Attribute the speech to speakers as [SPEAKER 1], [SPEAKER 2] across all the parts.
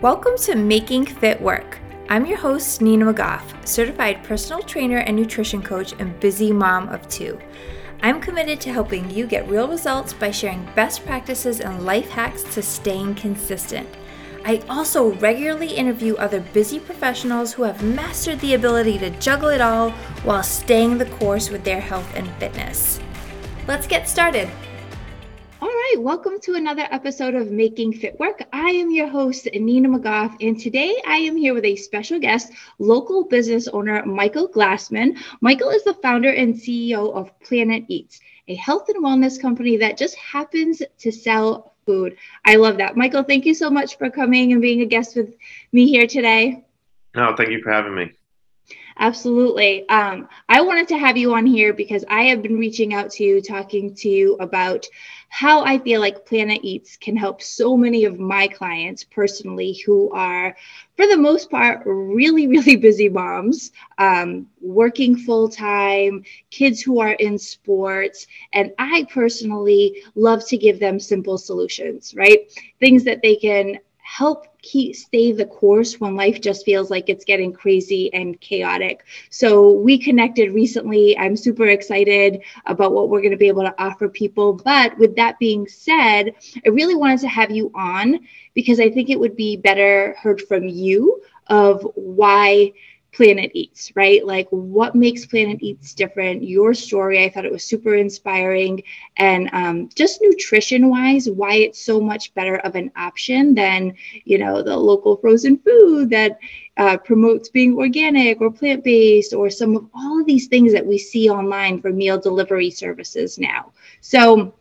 [SPEAKER 1] Welcome to Making Fit Work. I'm your host, Nina McGough, certified personal trainer and nutrition coach and busy mom of two. I'm committed to helping you get real results by sharing best practices and life hacks to staying consistent. I also regularly interview other busy professionals who have mastered the ability to juggle it all while staying the course with their health and fitness. Let's get started. Right, welcome to another episode of Making Fit Work. I am your host, Nina McGough, and today I am here with a special guest, local business owner Michael Glassman. Michael is the founder and CEO of Planet Eats, a health and wellness company that just happens to sell food. I love that. Michael, thank you so much for coming and being a guest with me here today.
[SPEAKER 2] No, thank you for having me.
[SPEAKER 1] Absolutely. Um, I wanted to have you on here because I have been reaching out to you, talking to you about how I feel like Planet Eats can help so many of my clients personally who are, for the most part, really, really busy moms, um, working full time, kids who are in sports. And I personally love to give them simple solutions, right? Things that they can help keep stay the course when life just feels like it's getting crazy and chaotic. So we connected recently. I'm super excited about what we're going to be able to offer people. But with that being said, I really wanted to have you on because I think it would be better heard from you of why Planet Eats, right? Like what makes Planet Eats different? Your story, I thought it was super inspiring. And um, just nutrition wise, why it's so much better of an option than, you know, the local frozen food that uh, promotes being organic or plant based or some of all of these things that we see online for meal delivery services now. So,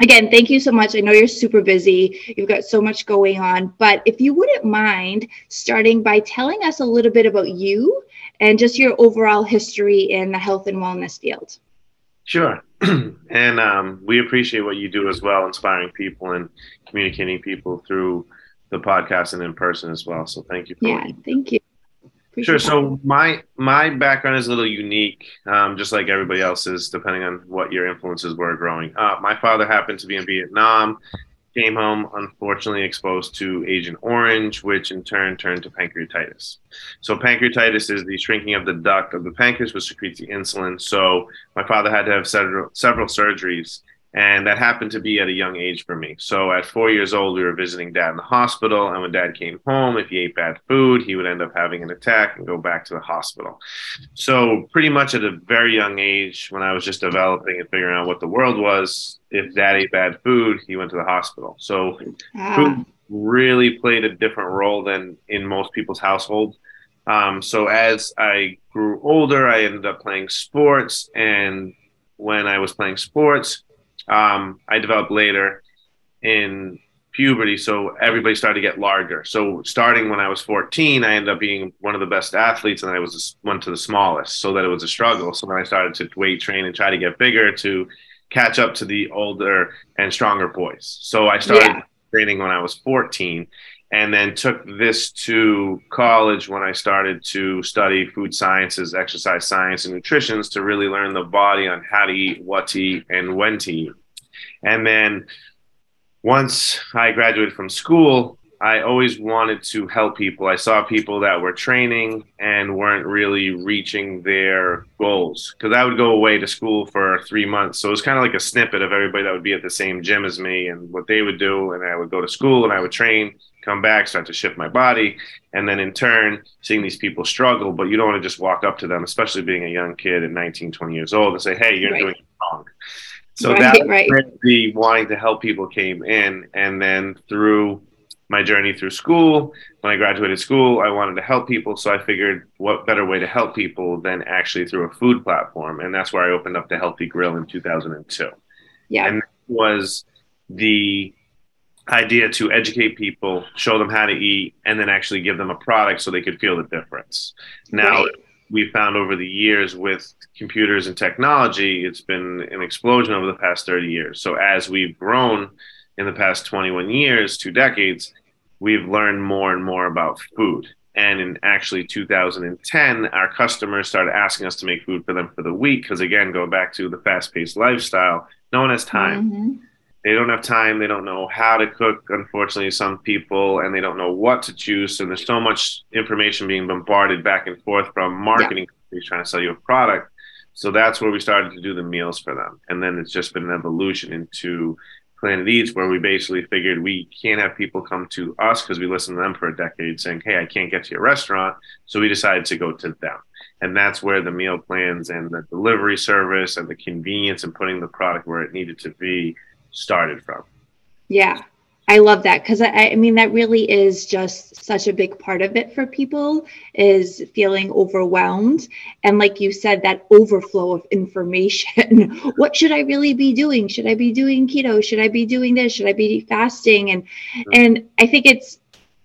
[SPEAKER 1] again, thank you so much. I know you're super busy. You've got so much going on. But if you wouldn't mind starting by telling us a little bit about you and just your overall history in the health and wellness field.
[SPEAKER 2] Sure. and um, we appreciate what you do as well, inspiring people and communicating people through the podcast and in person as well. So thank you.
[SPEAKER 1] yeah, thank you.
[SPEAKER 2] Appreciate sure. So my my background is a little unique, um, just like everybody else's, depending on what your influences were growing up. My father happened to be in Vietnam, came home unfortunately exposed to Agent Orange, which in turn turned to pancreatitis. So pancreatitis is the shrinking of the duct of the pancreas, which secretes the insulin. So my father had to have several several surgeries and that happened to be at a young age for me. So at four years old, we were visiting dad in the hospital. And when dad came home, if he ate bad food, he would end up having an attack and go back to the hospital. So, pretty much at a very young age, when I was just developing and figuring out what the world was, if dad ate bad food, he went to the hospital. So, ah. food really played a different role than in most people's households. Um, so, as I grew older, I ended up playing sports. And when I was playing sports, um, I developed later in puberty. So everybody started to get larger. So starting when I was 14, I ended up being one of the best athletes, and I was one to the smallest, so that it was a struggle. So then I started to weight train and try to get bigger to catch up to the older and stronger boys. So I started yeah. training when I was 14. And then took this to college when I started to study food sciences, exercise science, and nutrition to really learn the body on how to eat, what to eat, and when to eat. And then once I graduated from school, I always wanted to help people. I saw people that were training and weren't really reaching their goals because I would go away to school for three months. So it was kind of like a snippet of everybody that would be at the same gym as me and what they would do. And I would go to school and I would train, come back, start to shift my body. And then in turn, seeing these people struggle, but you don't want to just walk up to them, especially being a young kid at 19, 20 years old and say, hey, you're right. doing it wrong. So right, that right. the wanting to help people came in, and then through my journey through school, when I graduated school, I wanted to help people. So I figured, what better way to help people than actually through a food platform, and that's where I opened up the Healthy Grill in 2002. Yeah, and that was the idea to educate people, show them how to eat, and then actually give them a product so they could feel the difference. Now. Right we found over the years with computers and technology, it's been an explosion over the past 30 years. So as we've grown in the past 21 years, two decades, we've learned more and more about food. And in actually 2010, our customers started asking us to make food for them for the week. Because again, going back to the fast paced lifestyle, no one has time. Mm-hmm. They don't have time. They don't know how to cook unfortunately some people and they don't know what to choose. And there's so much information being bombarded back and forth from marketing yeah. companies trying to sell you a product. So that's where we started to do the meals for them. And then it's just been an evolution into planet eats where we basically figured we can't have people come to us because we listened to them for a decade saying hey i can't get to your restaurant. So we decided to go to them. And that's where the meal plans and the delivery service and the convenience and putting the product where it needed to be started from.
[SPEAKER 1] Yeah, I love that because I, I, mean that really is just such a big part of it for people is feeling overwhelmed and like you said that overflow of information. what should I really be doing? Should I be doing keto? Should I be doing this? Should I be fasting? And and I think it's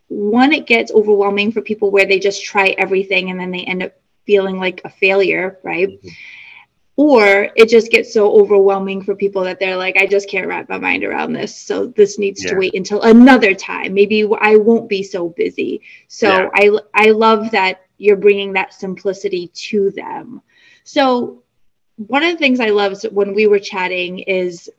[SPEAKER 1] one it gets overwhelming for people where they just try everything and then they end up feeling like a failure, right? Mm-hmm or it just gets so overwhelming for people that they're like i just can't wrap my mind around this so this needs yeah. to wait until another time maybe i won't be so busy so yeah. i i love that you're bringing that simplicity to them so one of the things i love when we were chatting is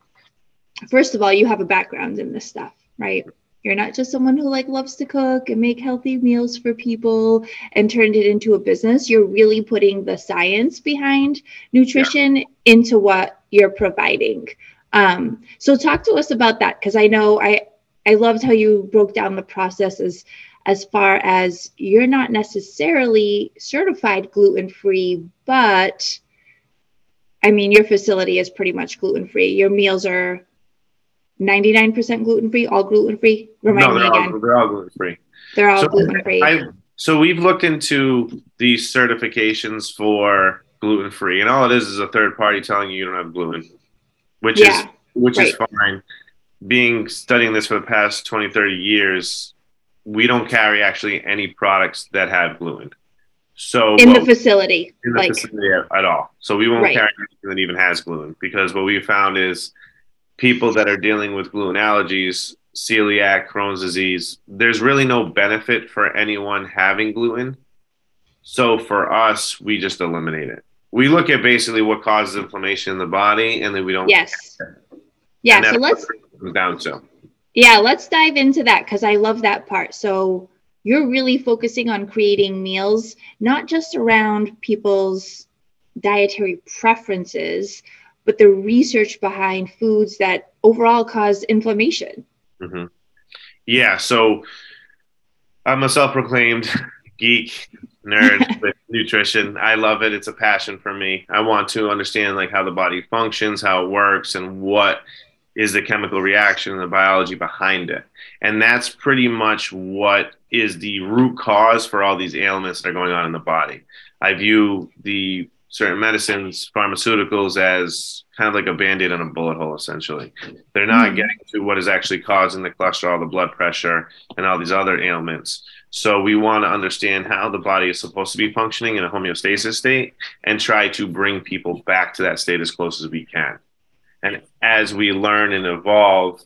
[SPEAKER 1] first of all you have a background in this stuff right you're not just someone who like loves to cook and make healthy meals for people and turned it into a business. You're really putting the science behind nutrition yeah. into what you're providing. Um, so talk to us about that because I know I I loved how you broke down the process as as far as you're not necessarily certified gluten free, but I mean your facility is pretty much gluten free. Your meals are 99% gluten free, all gluten free?
[SPEAKER 2] Remind no, me again. All, they're all gluten free.
[SPEAKER 1] They're all so gluten free.
[SPEAKER 2] So we've looked into these certifications for gluten free, and all it is is a third party telling you you don't have gluten, which yeah, is which right. is fine. Being studying this for the past 20, 30 years, we don't carry actually any products that have gluten. So
[SPEAKER 1] in the facility,
[SPEAKER 2] in the like, facility at, at, all. So we won't right. carry anything that even has gluten because what we found is people that are dealing with gluten allergies, celiac, Crohn's disease, there's really no benefit for anyone having gluten. So for us, we just eliminate it. We look at basically what causes inflammation in the body, and then we don't.
[SPEAKER 1] Yes. Yeah. So let's
[SPEAKER 2] down to.
[SPEAKER 1] Yeah, let's dive into that because I love that part. So you're really focusing on creating meals not just around people's dietary preferences, but the research behind foods that overall cause inflammation.
[SPEAKER 2] Mm-hmm. Yeah. So I'm a self proclaimed geek nerd with nutrition. I love it. It's a passion for me. I want to understand like how the body functions, how it works, and what is the chemical reaction and the biology behind it. And that's pretty much what is the root cause for all these ailments that are going on in the body. I view the certain medicines, pharmaceuticals as kind of like a band-aid on a bullet hole essentially. They're not mm-hmm. getting to what is actually causing the cholesterol, the blood pressure, and all these other ailments. So we want to understand how the body is supposed to be functioning in a homeostasis state and try to bring people back to that state as close as we can. And as we learn and evolve,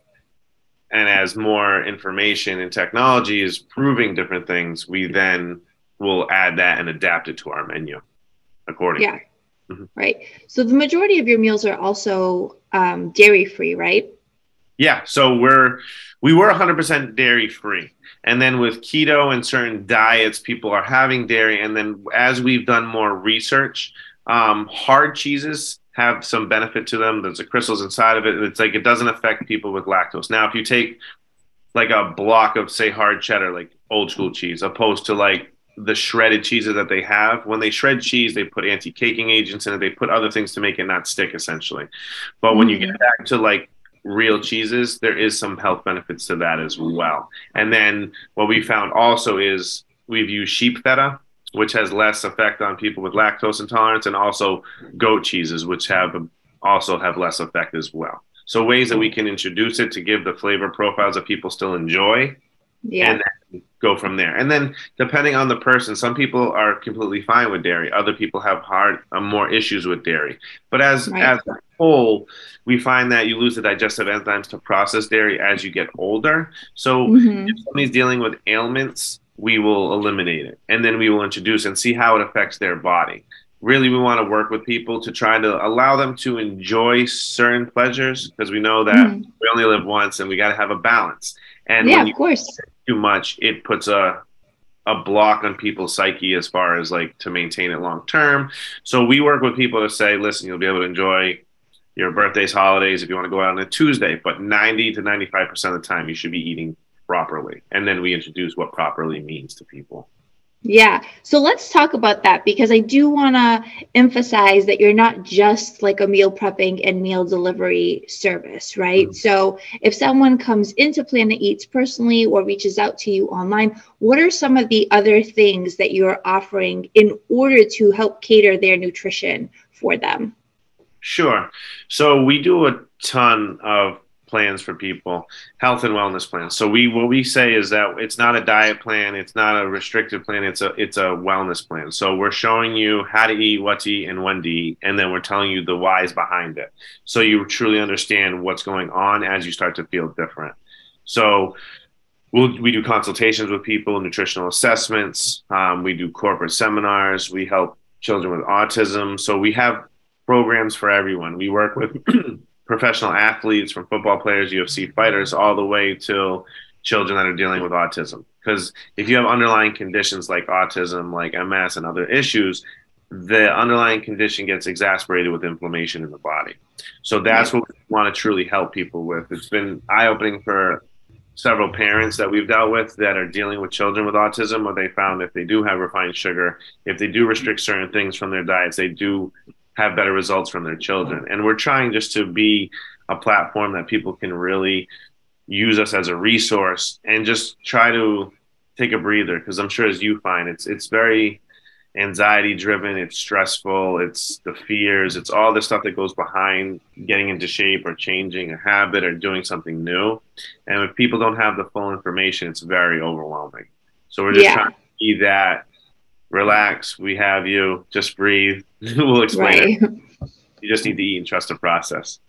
[SPEAKER 2] and as more information and technology is proving different things, we then will add that and adapt it to our menu accordingly.
[SPEAKER 1] Yeah. Mm-hmm. Right. So the majority of your meals are also um, dairy free, right?
[SPEAKER 2] Yeah. So we're we were 100% dairy free, and then with keto and certain diets, people are having dairy. And then as we've done more research, um, hard cheeses have some benefit to them. There's the crystals inside of it. and It's like it doesn't affect people with lactose. Now, if you take like a block of say hard cheddar, like old school cheese, opposed to like the shredded cheeses that they have. When they shred cheese, they put anti-caking agents in it. They put other things to make it not stick, essentially. But when you get mm-hmm. back to like real cheeses, there is some health benefits to that as well. And then what we found also is we've used sheep feta, which has less effect on people with lactose intolerance, and also goat cheeses, which have also have less effect as well. So ways that we can introduce it to give the flavor profiles that people still enjoy
[SPEAKER 1] yeah.
[SPEAKER 2] and go from there. And then depending on the person, some people are completely fine with dairy. Other people have hard, uh, more issues with dairy. But as right. as a whole, we find that you lose the digestive enzymes to process dairy as you get older. So mm-hmm. if somebody's dealing with ailments, we will eliminate it, and then we will introduce and see how it affects their body. really we want to work with people to try to allow them to enjoy certain pleasures because we know that mm. we only live once and we got to have a balance. And
[SPEAKER 1] yeah, of course,
[SPEAKER 2] too much, it puts a a block on people's psyche as far as like to maintain it long term. So we work with people to say, listen, you'll be able to enjoy your birthdays, holidays if you want to go out on a Tuesday, but 90 to 95% of the time you should be eating properly. And then we introduce what properly means to people.
[SPEAKER 1] Yeah. So let's talk about that because I do want to emphasize that you're not just like a meal prepping and meal delivery service, right? Mm-hmm. So if someone comes into Planet Eats personally or reaches out to you online, what are some of the other things that you're offering in order to help cater their nutrition for them?
[SPEAKER 2] Sure. So we do a ton of plans for people, health and wellness plans. So we what we say is that it's not a diet plan, it's not a restrictive plan, it's a it's a wellness plan. So we're showing you how to eat, what to eat, and when to eat, and then we're telling you the whys behind it. So you truly understand what's going on as you start to feel different. So we'll, we do consultations with people, nutritional assessments. Um, we do corporate seminars. We help children with autism. So we have programs for everyone. We work with professional athletes, from football players, UFC fighters, all the way to children that are dealing with autism. Because if you have underlying conditions like autism, like MS, and other issues, the underlying condition gets exacerbated with inflammation in the body. So that's what we want to truly help people with. It's been eye opening for several parents that we've dealt with that are dealing with children with autism, where they found if they do have refined sugar, if they do restrict certain things from their diets, they do have better results from their children. And we're trying just to be a platform that people can really use us as a resource and just try to take a breather because I'm sure as you find it's it's very anxiety driven, it's stressful, it's the fears, it's all the stuff that goes behind getting into shape or changing a habit or doing something new. And if people don't have the full information, it's very overwhelming. So we're just yeah. trying to be that relax, we have you, just breathe. we'll explain right. it. You just need to eat and trust the process.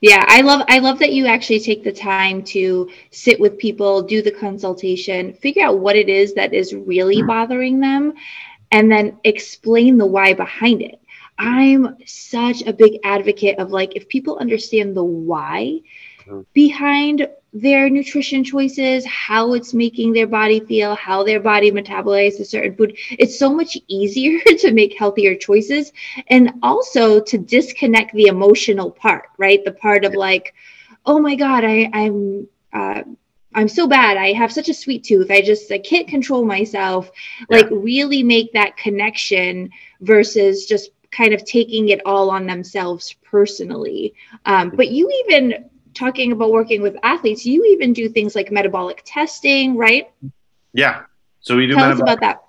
[SPEAKER 1] Yeah, I love I love that you actually take the time to sit with people, do the consultation, figure out what it is that is really mm. bothering them and then explain the why behind it. I'm such a big advocate of like if people understand the why mm-hmm. behind their nutrition choices, how it's making their body feel, how their body metabolizes a certain food. It's so much easier to make healthier choices and also to disconnect the emotional part, right? The part of like, oh my God, I, I'm uh, I'm so bad. I have such a sweet tooth. I just I can't control myself. Yeah. Like really make that connection versus just kind of taking it all on themselves personally. Um, but you even talking about working with athletes, you even do things like metabolic testing, right?
[SPEAKER 2] Yeah. So we do.
[SPEAKER 1] Tell us about that.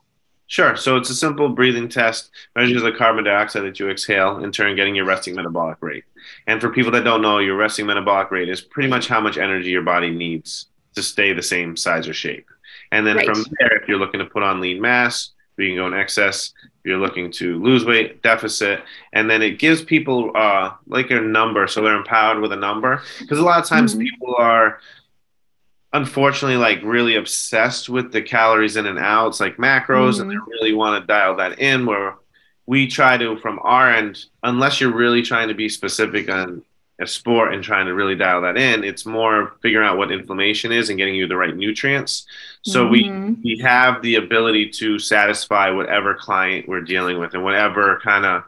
[SPEAKER 2] Sure. So it's a simple breathing test, measures the carbon dioxide that you exhale, in turn getting your resting metabolic rate. And for people that don't know, your resting metabolic rate is pretty much how much energy your body needs to stay the same size or shape. And then right. from there, if you're looking to put on lean mass, you can go in excess you're looking to lose weight, deficit, and then it gives people uh, like a number, so they're empowered with a number. Because a lot of times mm-hmm. people are, unfortunately, like really obsessed with the calories in and outs, like macros, mm-hmm. and they mm-hmm. really want to dial that in. Where we try to, from our end, unless you're really trying to be specific on a sport and trying to really dial that in. It's more figuring out what inflammation is and getting you the right nutrients. So mm-hmm. we we have the ability to satisfy whatever client we're dealing with and whatever kind of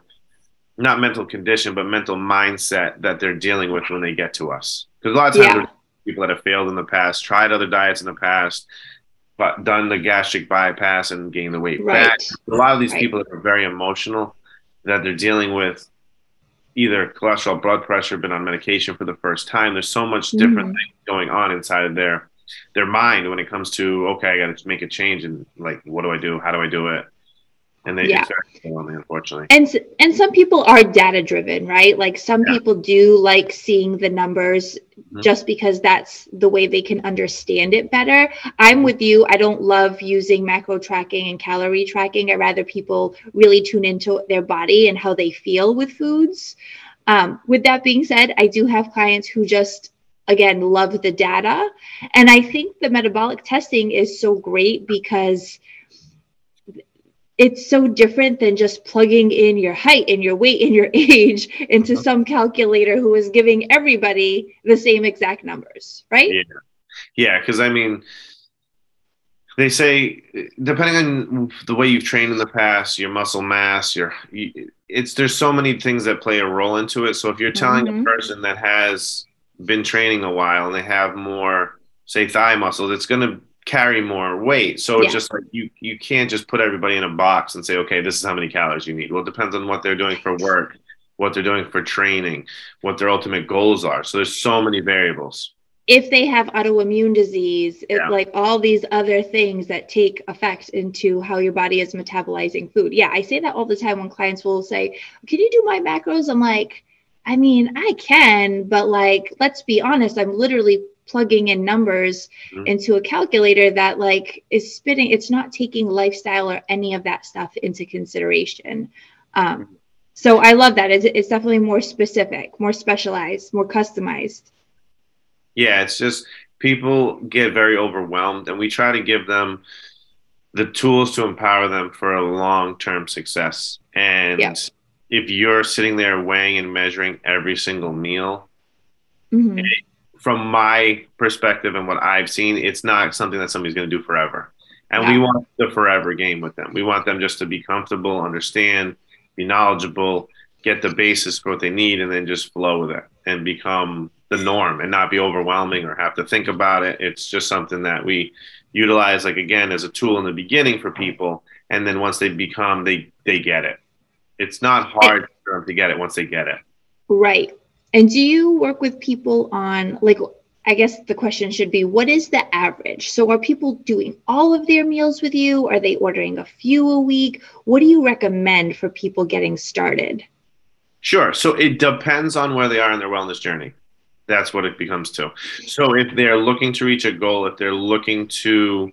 [SPEAKER 2] not mental condition but mental mindset that they're dealing with when they get to us. Because a lot of times yeah. people that have failed in the past, tried other diets in the past, but done the gastric bypass and gained the weight right. back. A lot of these right. people are very emotional that they're dealing with either cholesterol, blood pressure, been on medication for the first time. There's so much different mm-hmm. things going on inside of their their mind when it comes to okay, I got to make a change and like, what do I do? How do I do it? And they yeah. on me, unfortunately.
[SPEAKER 1] And and some people are data driven, right? Like some yeah. people do like seeing the numbers mm-hmm. just because that's the way they can understand it better. I'm with you. I don't love using macro tracking and calorie tracking. I rather people really tune into their body and how they feel with foods. Um, with that being said, I do have clients who just again love the data, and I think the metabolic testing is so great because it's so different than just plugging in your height and your weight and your age into uh-huh. some calculator who is giving everybody the same exact numbers, right?
[SPEAKER 2] Yeah. Yeah, because I mean, they say depending on the way you've trained in the past, your muscle mass, your it's there's so many things that play a role into it. So if you're telling mm-hmm. a person that has been training a while and they have more, say, thigh muscle, it's going to carry more weight. So yeah. it's just like you you can't just put everybody in a box and say, okay, this is how many calories you need. Well, it depends on what they're doing for work, what they're doing for training, what their ultimate goals are. So there's so many variables
[SPEAKER 1] if they have autoimmune disease, yeah. like all these other things that take effect into how your body is metabolizing food. Yeah, I say that all the time when clients will say, Can you do my macros? I'm like, I mean, I can, but like, let's be honest, I'm literally plugging in numbers mm-hmm. into a calculator that like is spitting it's not taking lifestyle or any of that stuff into consideration um, mm-hmm. so i love that it's, it's definitely more specific more specialized more customized
[SPEAKER 2] yeah, it's just people get very overwhelmed, and we try to give them the tools to empower them for a long term success. And yeah. if you're sitting there weighing and measuring every single meal, mm-hmm. From my perspective and what I've seen, it's not something that somebody's going to do forever. And yeah. we want the forever game with them. We want them just to be comfortable, understand, be knowledgeable, get the basis for what they need, and then just flow with it and become the norm and not be overwhelming or have to think about it. It's just something that we utilize, like again, as a tool in the beginning for people, and then once they become, they they get it. It's not hard for them to get it once they get it.
[SPEAKER 1] Right. And do you work with people on like? I guess the question should be what is the average? So, are people doing all of their meals with you? Are they ordering a few a week? What do you recommend for people getting started?
[SPEAKER 2] Sure. So, it depends on where they are in their wellness journey that's what it becomes to. So if they're looking to reach a goal, if they're looking to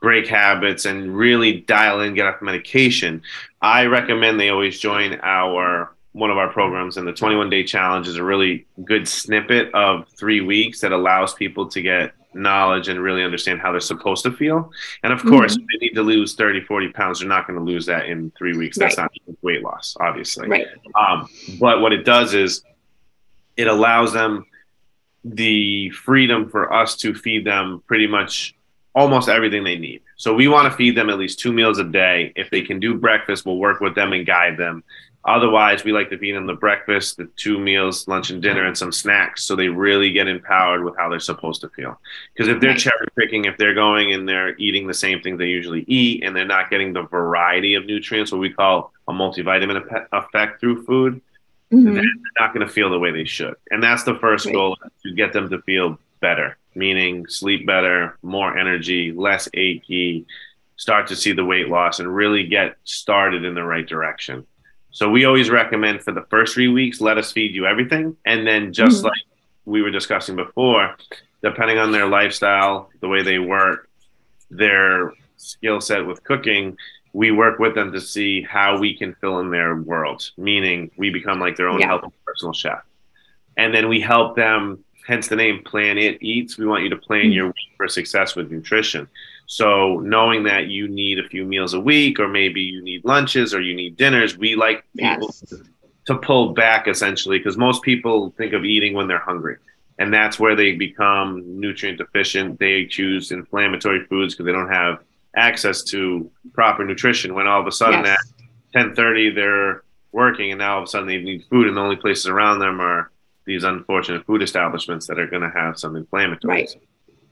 [SPEAKER 2] break habits and really dial in, get off medication, I recommend they always join our one of our programs. And the 21 day challenge is a really good snippet of three weeks that allows people to get knowledge and really understand how they're supposed to feel. And of course, mm-hmm. they need to lose 30, 40 pounds. They're not going to lose that in three weeks. That's right. not weight loss, obviously.
[SPEAKER 1] Right.
[SPEAKER 2] Um, but what it does is it allows them the freedom for us to feed them pretty much almost everything they need. So we want to feed them at least two meals a day. If they can do breakfast, we'll work with them and guide them. Otherwise, we like to feed them the breakfast, the two meals, lunch and dinner, and some snacks so they really get empowered with how they're supposed to feel. Because if they're cherry picking, if they're going and they're eating the same thing they usually eat and they're not getting the variety of nutrients, what we call a multivitamin effect through food, mm-hmm. they're not going to feel the way they should. And that's the first right. goal to get them to feel better, meaning sleep better, more energy, less achy, start to see the weight loss, and really get started in the right direction. So we always recommend for the first three weeks, let us feed you everything. And then just mm-hmm. like we were discussing before, depending on their lifestyle, the way they work, their skill set with cooking, we work with them to see how we can fill in their world, meaning we become like their own yeah. health personal chef. And then we help them, hence the name Planet Eats. We want you to plan your week for success with nutrition. So knowing that you need a few meals a week, or maybe you need lunches or you need dinners, we like people yes. to, pull back essentially because most people think of eating when they're hungry. And that's where they become nutrient deficient. They choose inflammatory foods because they don't have access to proper nutrition when all of a sudden yes. at 10:30 they're working and now all of a sudden they need food and the only places around them are these unfortunate food establishments that are going to have some inflammatory.
[SPEAKER 1] Right.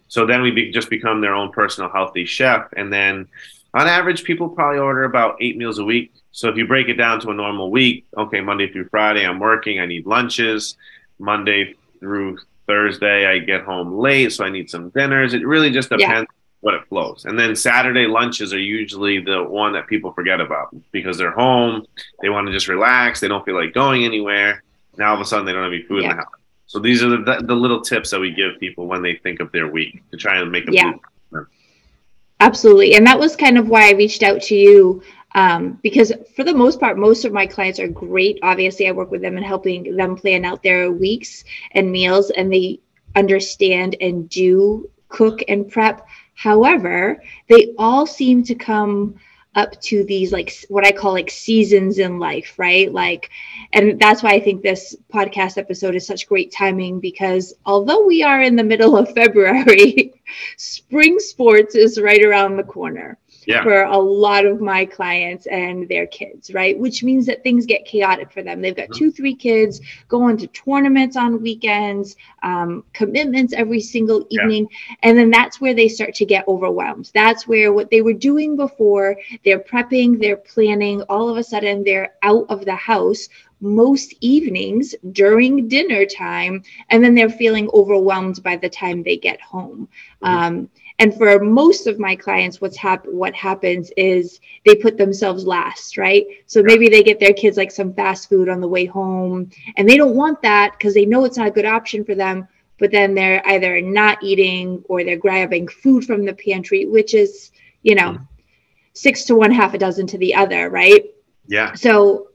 [SPEAKER 2] So then we be, just become their own personal healthy chef and then on average people probably order about 8 meals a week. So if you break it down to a normal week, okay, Monday through Friday I'm working, I need lunches, Monday through Thursday I get home late so I need some dinners. It really just depends yeah what it flows. And then Saturday lunches are usually the one that people forget about because they're home, they want to just relax, they don't feel like going anywhere. Now all of a sudden they don't have any food yeah. in the house. So these are the, the little tips that we give people when they think of their week to try and make a
[SPEAKER 1] yeah. Absolutely. And that was kind of why I reached out to you um, because for the most part, most of my clients are great. Obviously, I work with them and helping them plan out their weeks and meals, and they understand and do cook and prep However, they all seem to come up to these like what I call like seasons in life, right? Like, and that's why I think this podcast episode is such great timing because although we are in the middle of February, spring sports is right around the corner yeah. for a lot of my clients and their kids, right? Which means that things get chaotic for them. They've got mm-hmm. two, three kids going to tournaments on weekends, um, commitments every single evening. Yeah. And then that's where they start to get overwhelmed. That's where what they were doing before, they're prepping, they're planning, all of a sudden they're out of the house most evenings during dinner time and then they're feeling overwhelmed by the time they get home mm-hmm. um, and for most of my clients what's hap- what happens is they put themselves last right? So maybe they get their kids like some fast food on the way home and they don't want that because they know it's not a good option for them but then they're either not eating or they're grabbing food from the pantry which is you know mm. six to one half a dozen to the other right?
[SPEAKER 2] Yeah.
[SPEAKER 1] So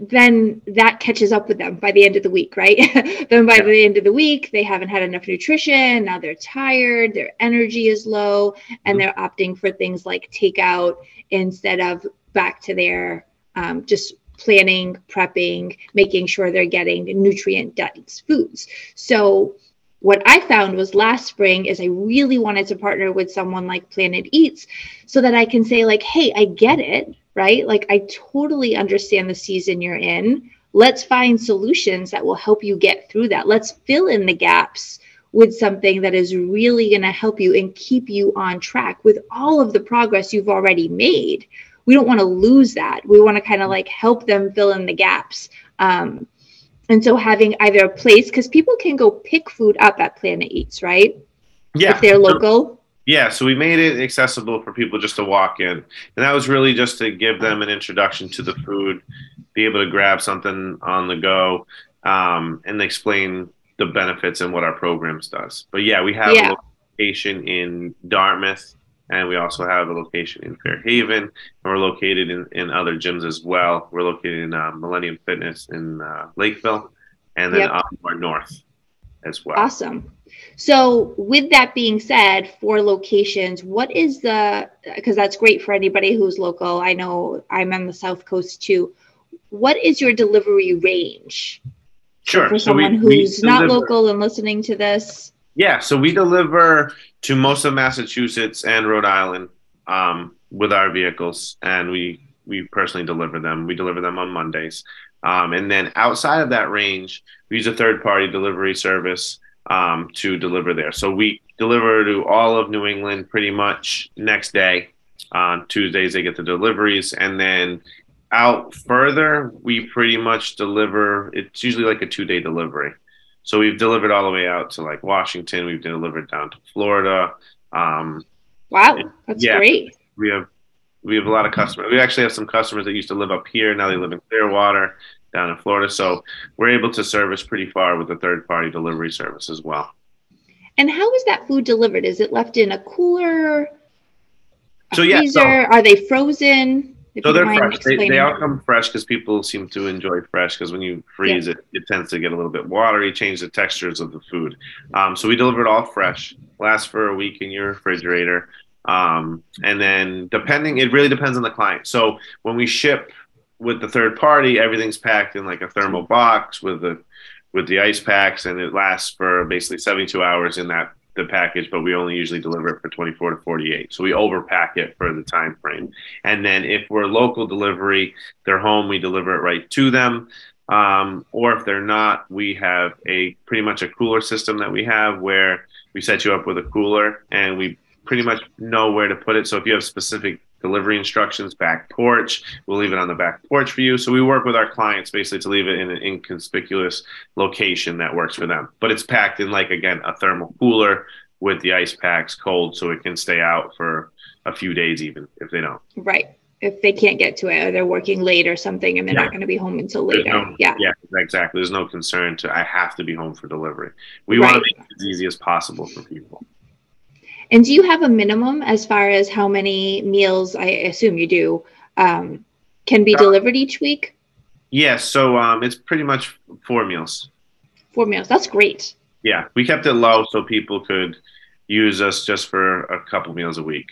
[SPEAKER 1] then that catches up with them by the end of the week, right? then by yeah. the end of the week, they haven't had enough nutrition. Now they're tired, their energy is low, and mm-hmm. they're opting for things like takeout instead of back to their um, just planning, prepping, making sure they're getting nutrient dense foods. So, what I found was last spring is I really wanted to partner with someone like Planet Eats so that I can say, like, hey, I get it right? Like, I totally understand the season you're in. Let's find solutions that will help you get through that. Let's fill in the gaps with something that is really going to help you and keep you on track with all of the progress you've already made. We don't want to lose that. We want to kind of like help them fill in the gaps. Um, and so having either a place, because people can go pick food up at Planet Eats, right?
[SPEAKER 2] Yeah.
[SPEAKER 1] If they're local.
[SPEAKER 2] Yeah, so we made it accessible for people just to walk in. And that was really just to give them an introduction to the food, be able to grab something on the go, um, and explain the benefits and what our programs does. But yeah, we have yeah. a location in Dartmouth and we also have a location in Fairhaven and we're located in, in other gyms as well. We're located in uh, Millennium Fitness in uh, Lakeville and then yep. up more north as well.
[SPEAKER 1] Awesome. So, with that being said, for locations, what is the because that's great for anybody who's local. I know I'm on the South Coast too. What is your delivery range?
[SPEAKER 2] Sure.
[SPEAKER 1] For someone we, who's we not local and listening to this.
[SPEAKER 2] Yeah, so we deliver to most of Massachusetts and Rhode Island um, with our vehicles, and we we personally deliver them. We deliver them on Mondays, um, and then outside of that range, we use a third party delivery service um, to deliver there. So we deliver to all of New England pretty much next day. On Tuesdays, they get the deliveries. And then out further, we pretty much deliver, it's usually like a two day delivery. So we've delivered all the way out to like Washington. We've delivered down to Florida. Um,
[SPEAKER 1] wow, that's yeah, great.
[SPEAKER 2] We have we have a lot of customers. We actually have some customers that used to live up here. Now they live in Clearwater down in Florida. So we're able to service pretty far with the third party delivery service as well.
[SPEAKER 1] And how is that food delivered? Is it left in a cooler? A
[SPEAKER 2] so yeah,
[SPEAKER 1] freezer? So, are they frozen?
[SPEAKER 2] so they're fresh. They, they, all come fresh because people seem to enjoy fresh. Because when you freeze yeah. it, it tends to get a little bit watery, change the textures of the food. Um, so we deliver it all fresh. Lasts for a week in your refrigerator. Um, and then depending, it really depends on the client. So when we ship with the third party, everything's packed in like a thermal box with the with the ice packs, and it lasts for basically 72 hours in that the package, but we only usually deliver it for 24 to 48. So we overpack it for the time frame. And then if we're local delivery, they're home, we deliver it right to them. Um, or if they're not, we have a pretty much a cooler system that we have where we set you up with a cooler and we pretty much know where to put it. So if you have specific delivery instructions, back porch. We'll leave it on the back porch for you. So we work with our clients basically to leave it in an inconspicuous location that works for them. But it's packed in like again a thermal cooler with the ice packs cold so it can stay out for a few days even if they don't.
[SPEAKER 1] Right. If they can't get to it or they're working late or something and they're yeah. not going to be home until later.
[SPEAKER 2] No,
[SPEAKER 1] yeah.
[SPEAKER 2] Yeah, exactly. There's no concern to I have to be home for delivery. We right. want to make it as easy as possible for people.
[SPEAKER 1] And do you have a minimum as far as how many meals, I assume you do, um, can be uh, delivered each week?
[SPEAKER 2] Yes. Yeah, so um, it's pretty much four meals.
[SPEAKER 1] Four meals. That's great.
[SPEAKER 2] Yeah. We kept it low so people could use us just for a couple meals a week.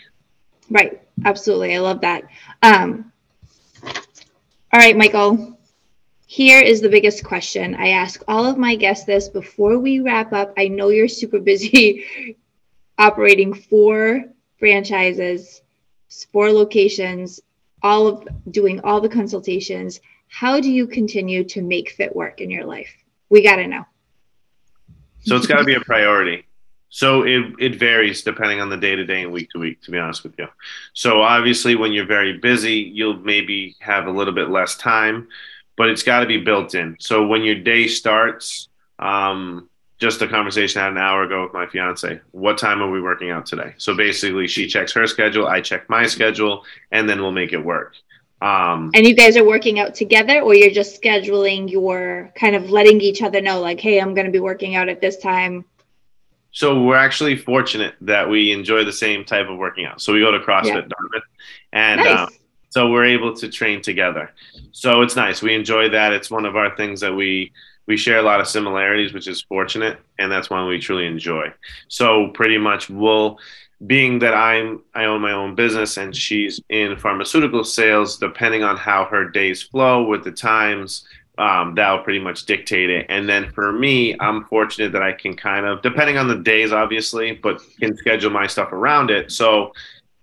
[SPEAKER 1] Right. Absolutely. I love that. Um, all right, Michael. Here is the biggest question. I ask all of my guests this before we wrap up. I know you're super busy operating four franchises, four locations, all of doing all the consultations. How do you continue to make fit work in your life? We got to know.
[SPEAKER 2] So it's got to be a priority. So it, it varies depending on the day to day and week to week, to be honest with you. So obviously, when you're very busy, you'll maybe have a little bit less time, but it's got to be built in. So when your day starts, um, just a conversation I had an hour ago with my fiance. What time are we working out today? So basically, she checks her schedule, I check my schedule, and then we'll make it work.
[SPEAKER 1] Um, and you guys are working out together, or you're just scheduling your kind of letting each other know, like, hey, I'm going to be working out at this time
[SPEAKER 2] so we're actually fortunate that we enjoy the same type of working out. So we go to CrossFit yeah. Dartmouth, and nice. um, so we're able to train together. So it's nice. We enjoy that. It's one of our things that we we share a lot of similarities, which is fortunate, and that's one we truly enjoy. So pretty much we'll being that I'm I own my own business and she's in pharmaceutical sales, depending on how her days flow with the times, um, that'll pretty much dictate it. And then for me, I'm fortunate that I can kind of, depending on the days, obviously, but can schedule my stuff around it. So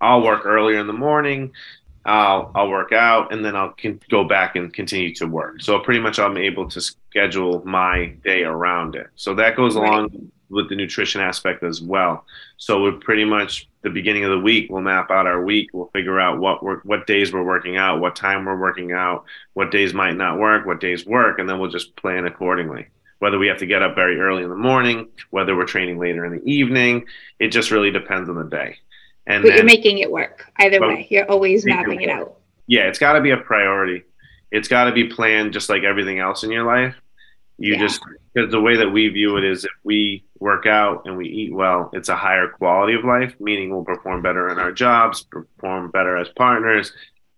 [SPEAKER 2] I'll work earlier in the morning. I'll I'll work out and then I'll can go back and continue to work. So pretty much I'm able to schedule my day around it. So that goes along with the nutrition aspect as well. So we're pretty much the beginning of the week. We'll map out our week. We'll figure out what work, what days we're working out, what time we're working out, what days might not work, what days work, and then we'll just plan accordingly. Whether we have to get up very early in the morning, whether we're training later in the evening, it just really depends on the day.
[SPEAKER 1] And but then, you're making it work either way. You're always mapping it, it out.
[SPEAKER 2] Yeah, it's got to be a priority. It's got to be planned just like everything else in your life. You yeah. just because the way that we view it is if we work out and we eat well, it's a higher quality of life, meaning we'll perform better in our jobs, perform better as partners,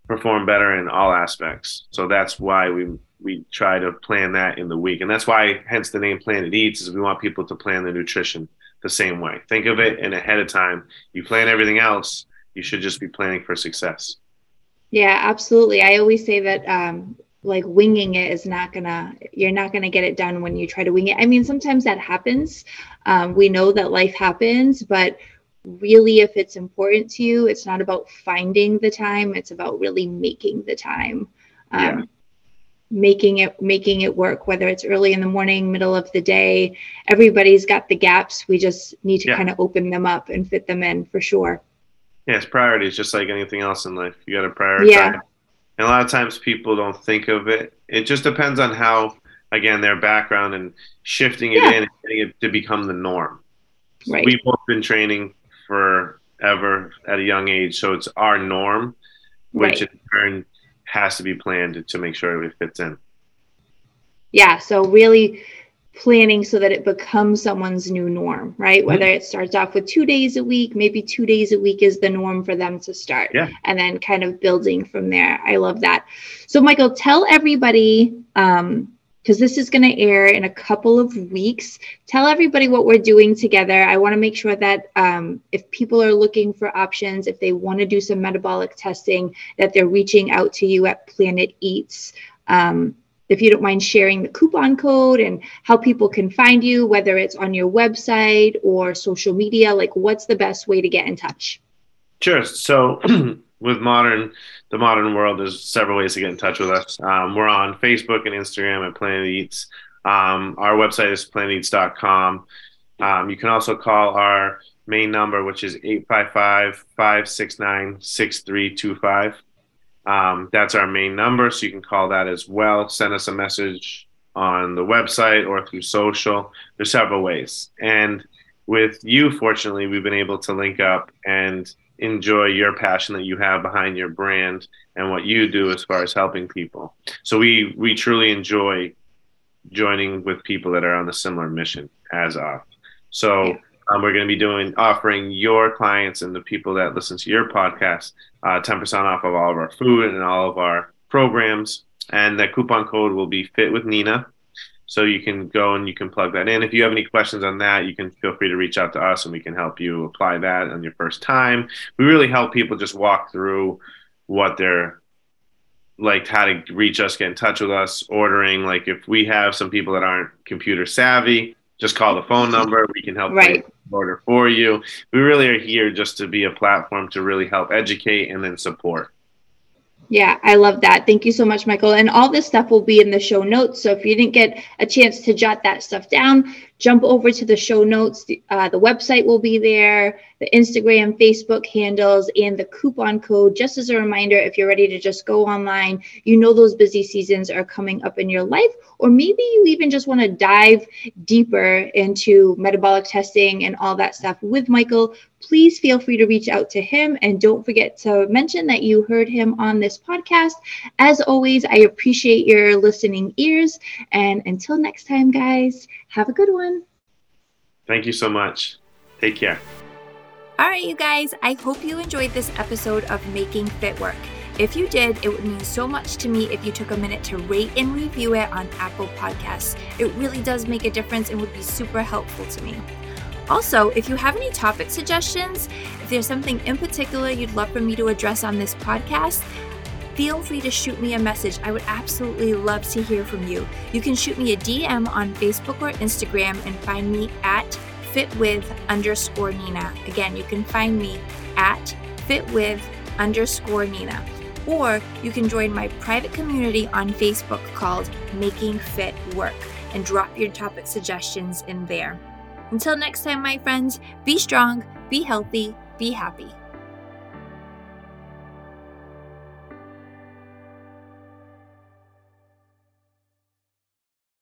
[SPEAKER 2] perform better in all aspects. So that's why we we try to plan that in the week. And that's why hence the name Planet Eats is we want people to plan their nutrition the same way. Think of it in ahead of time. You plan everything else, you should just be planning for success.
[SPEAKER 1] Yeah, absolutely. I always say that um, like winging it is not gonna you're not gonna get it done when you try to wing it i mean sometimes that happens um, we know that life happens but really if it's important to you it's not about finding the time it's about really making the time um. Making it making it work whether it's early in the morning middle of the day everybody's got the gaps we just need to yeah. kind of open them up and fit them in for sure
[SPEAKER 2] yes priorities just like anything else in life you got to prioritize yeah and a lot of times people don't think of it. It just depends on how, again, their background and shifting it yeah. in and getting it to become the norm. Right. We've both been training forever at a young age, so it's our norm, which right. in turn has to be planned to make sure it fits in.
[SPEAKER 1] Yeah. So really planning so that it becomes someone's new norm, right? Mm-hmm. Whether it starts off with two days a week, maybe two days a week is the norm for them to start.
[SPEAKER 2] Yeah.
[SPEAKER 1] And then kind of building from there. I love that. So, Michael, tell everybody, um, because this is going to air in a couple of weeks. Tell everybody what we're doing together. I want to make sure that um, if people are looking for options, if they want to do some metabolic testing, that they're reaching out to you at Planet Eats. Um, if you don't mind sharing the coupon code and how people can find you, whether it's on your website or social media, like what's the best way to get in touch?
[SPEAKER 2] Sure. So, with modern, the modern world, there's several ways to get in touch with us. Um, we're on Facebook and Instagram at Planet Eats. Um, our website is planeteats.com. Um, you can also call our main number, which is 855 569 6325. Um, that's our main number, so you can call that as well. Send us a message on the website or through social. There's several ways. And with you, fortunately, we've been able to link up and enjoy your passion that you have behind your brand and what you do as far as helping people. So we we truly enjoy joining with people that are on a similar mission as us. So um, we're going to be doing offering your clients and the people that listen to your podcast uh, 10% off of all of our food and all of our programs. And the coupon code will be Fit with Nina. So you can go and you can plug that in. If you have any questions on that, you can feel free to reach out to us and we can help you apply that on your first time. We really help people just walk through what they're like how to reach us, get in touch with us, ordering. Like if we have some people that aren't computer savvy, just call the phone number. We can help
[SPEAKER 1] right.
[SPEAKER 2] order for you. We really are here just to be a platform to really help educate and then support.
[SPEAKER 1] Yeah, I love that. Thank you so much, Michael. And all this stuff will be in the show notes. So if you didn't get a chance to jot that stuff down, jump over to the show notes. Uh, the website will be there, the Instagram, Facebook handles, and the coupon code. Just as a reminder, if you're ready to just go online, you know those busy seasons are coming up in your life, or maybe you even just want to dive deeper into metabolic testing and all that stuff with Michael. Please feel free to reach out to him and don't forget to mention that you heard him on this podcast. As always, I appreciate your listening ears. And until next time, guys, have a good one.
[SPEAKER 2] Thank you so much. Take care.
[SPEAKER 3] All right, you guys, I hope you enjoyed this episode of Making Fit Work. If you did, it would mean so much to me if you took a minute to rate and review it on Apple Podcasts. It really does make a difference and would be super helpful to me. Also, if you have any topic suggestions, if there's something in particular you'd love for me to address on this podcast, feel free to shoot me a message. I would absolutely love to hear from you. You can shoot me a DM on Facebook or Instagram and find me at fitwith underscore Nina. Again, you can find me at fitwith underscore Nina. Or you can join my private community on Facebook called Making Fit Work and drop your topic suggestions in there. Until next time, my friends, be strong, be healthy, be happy.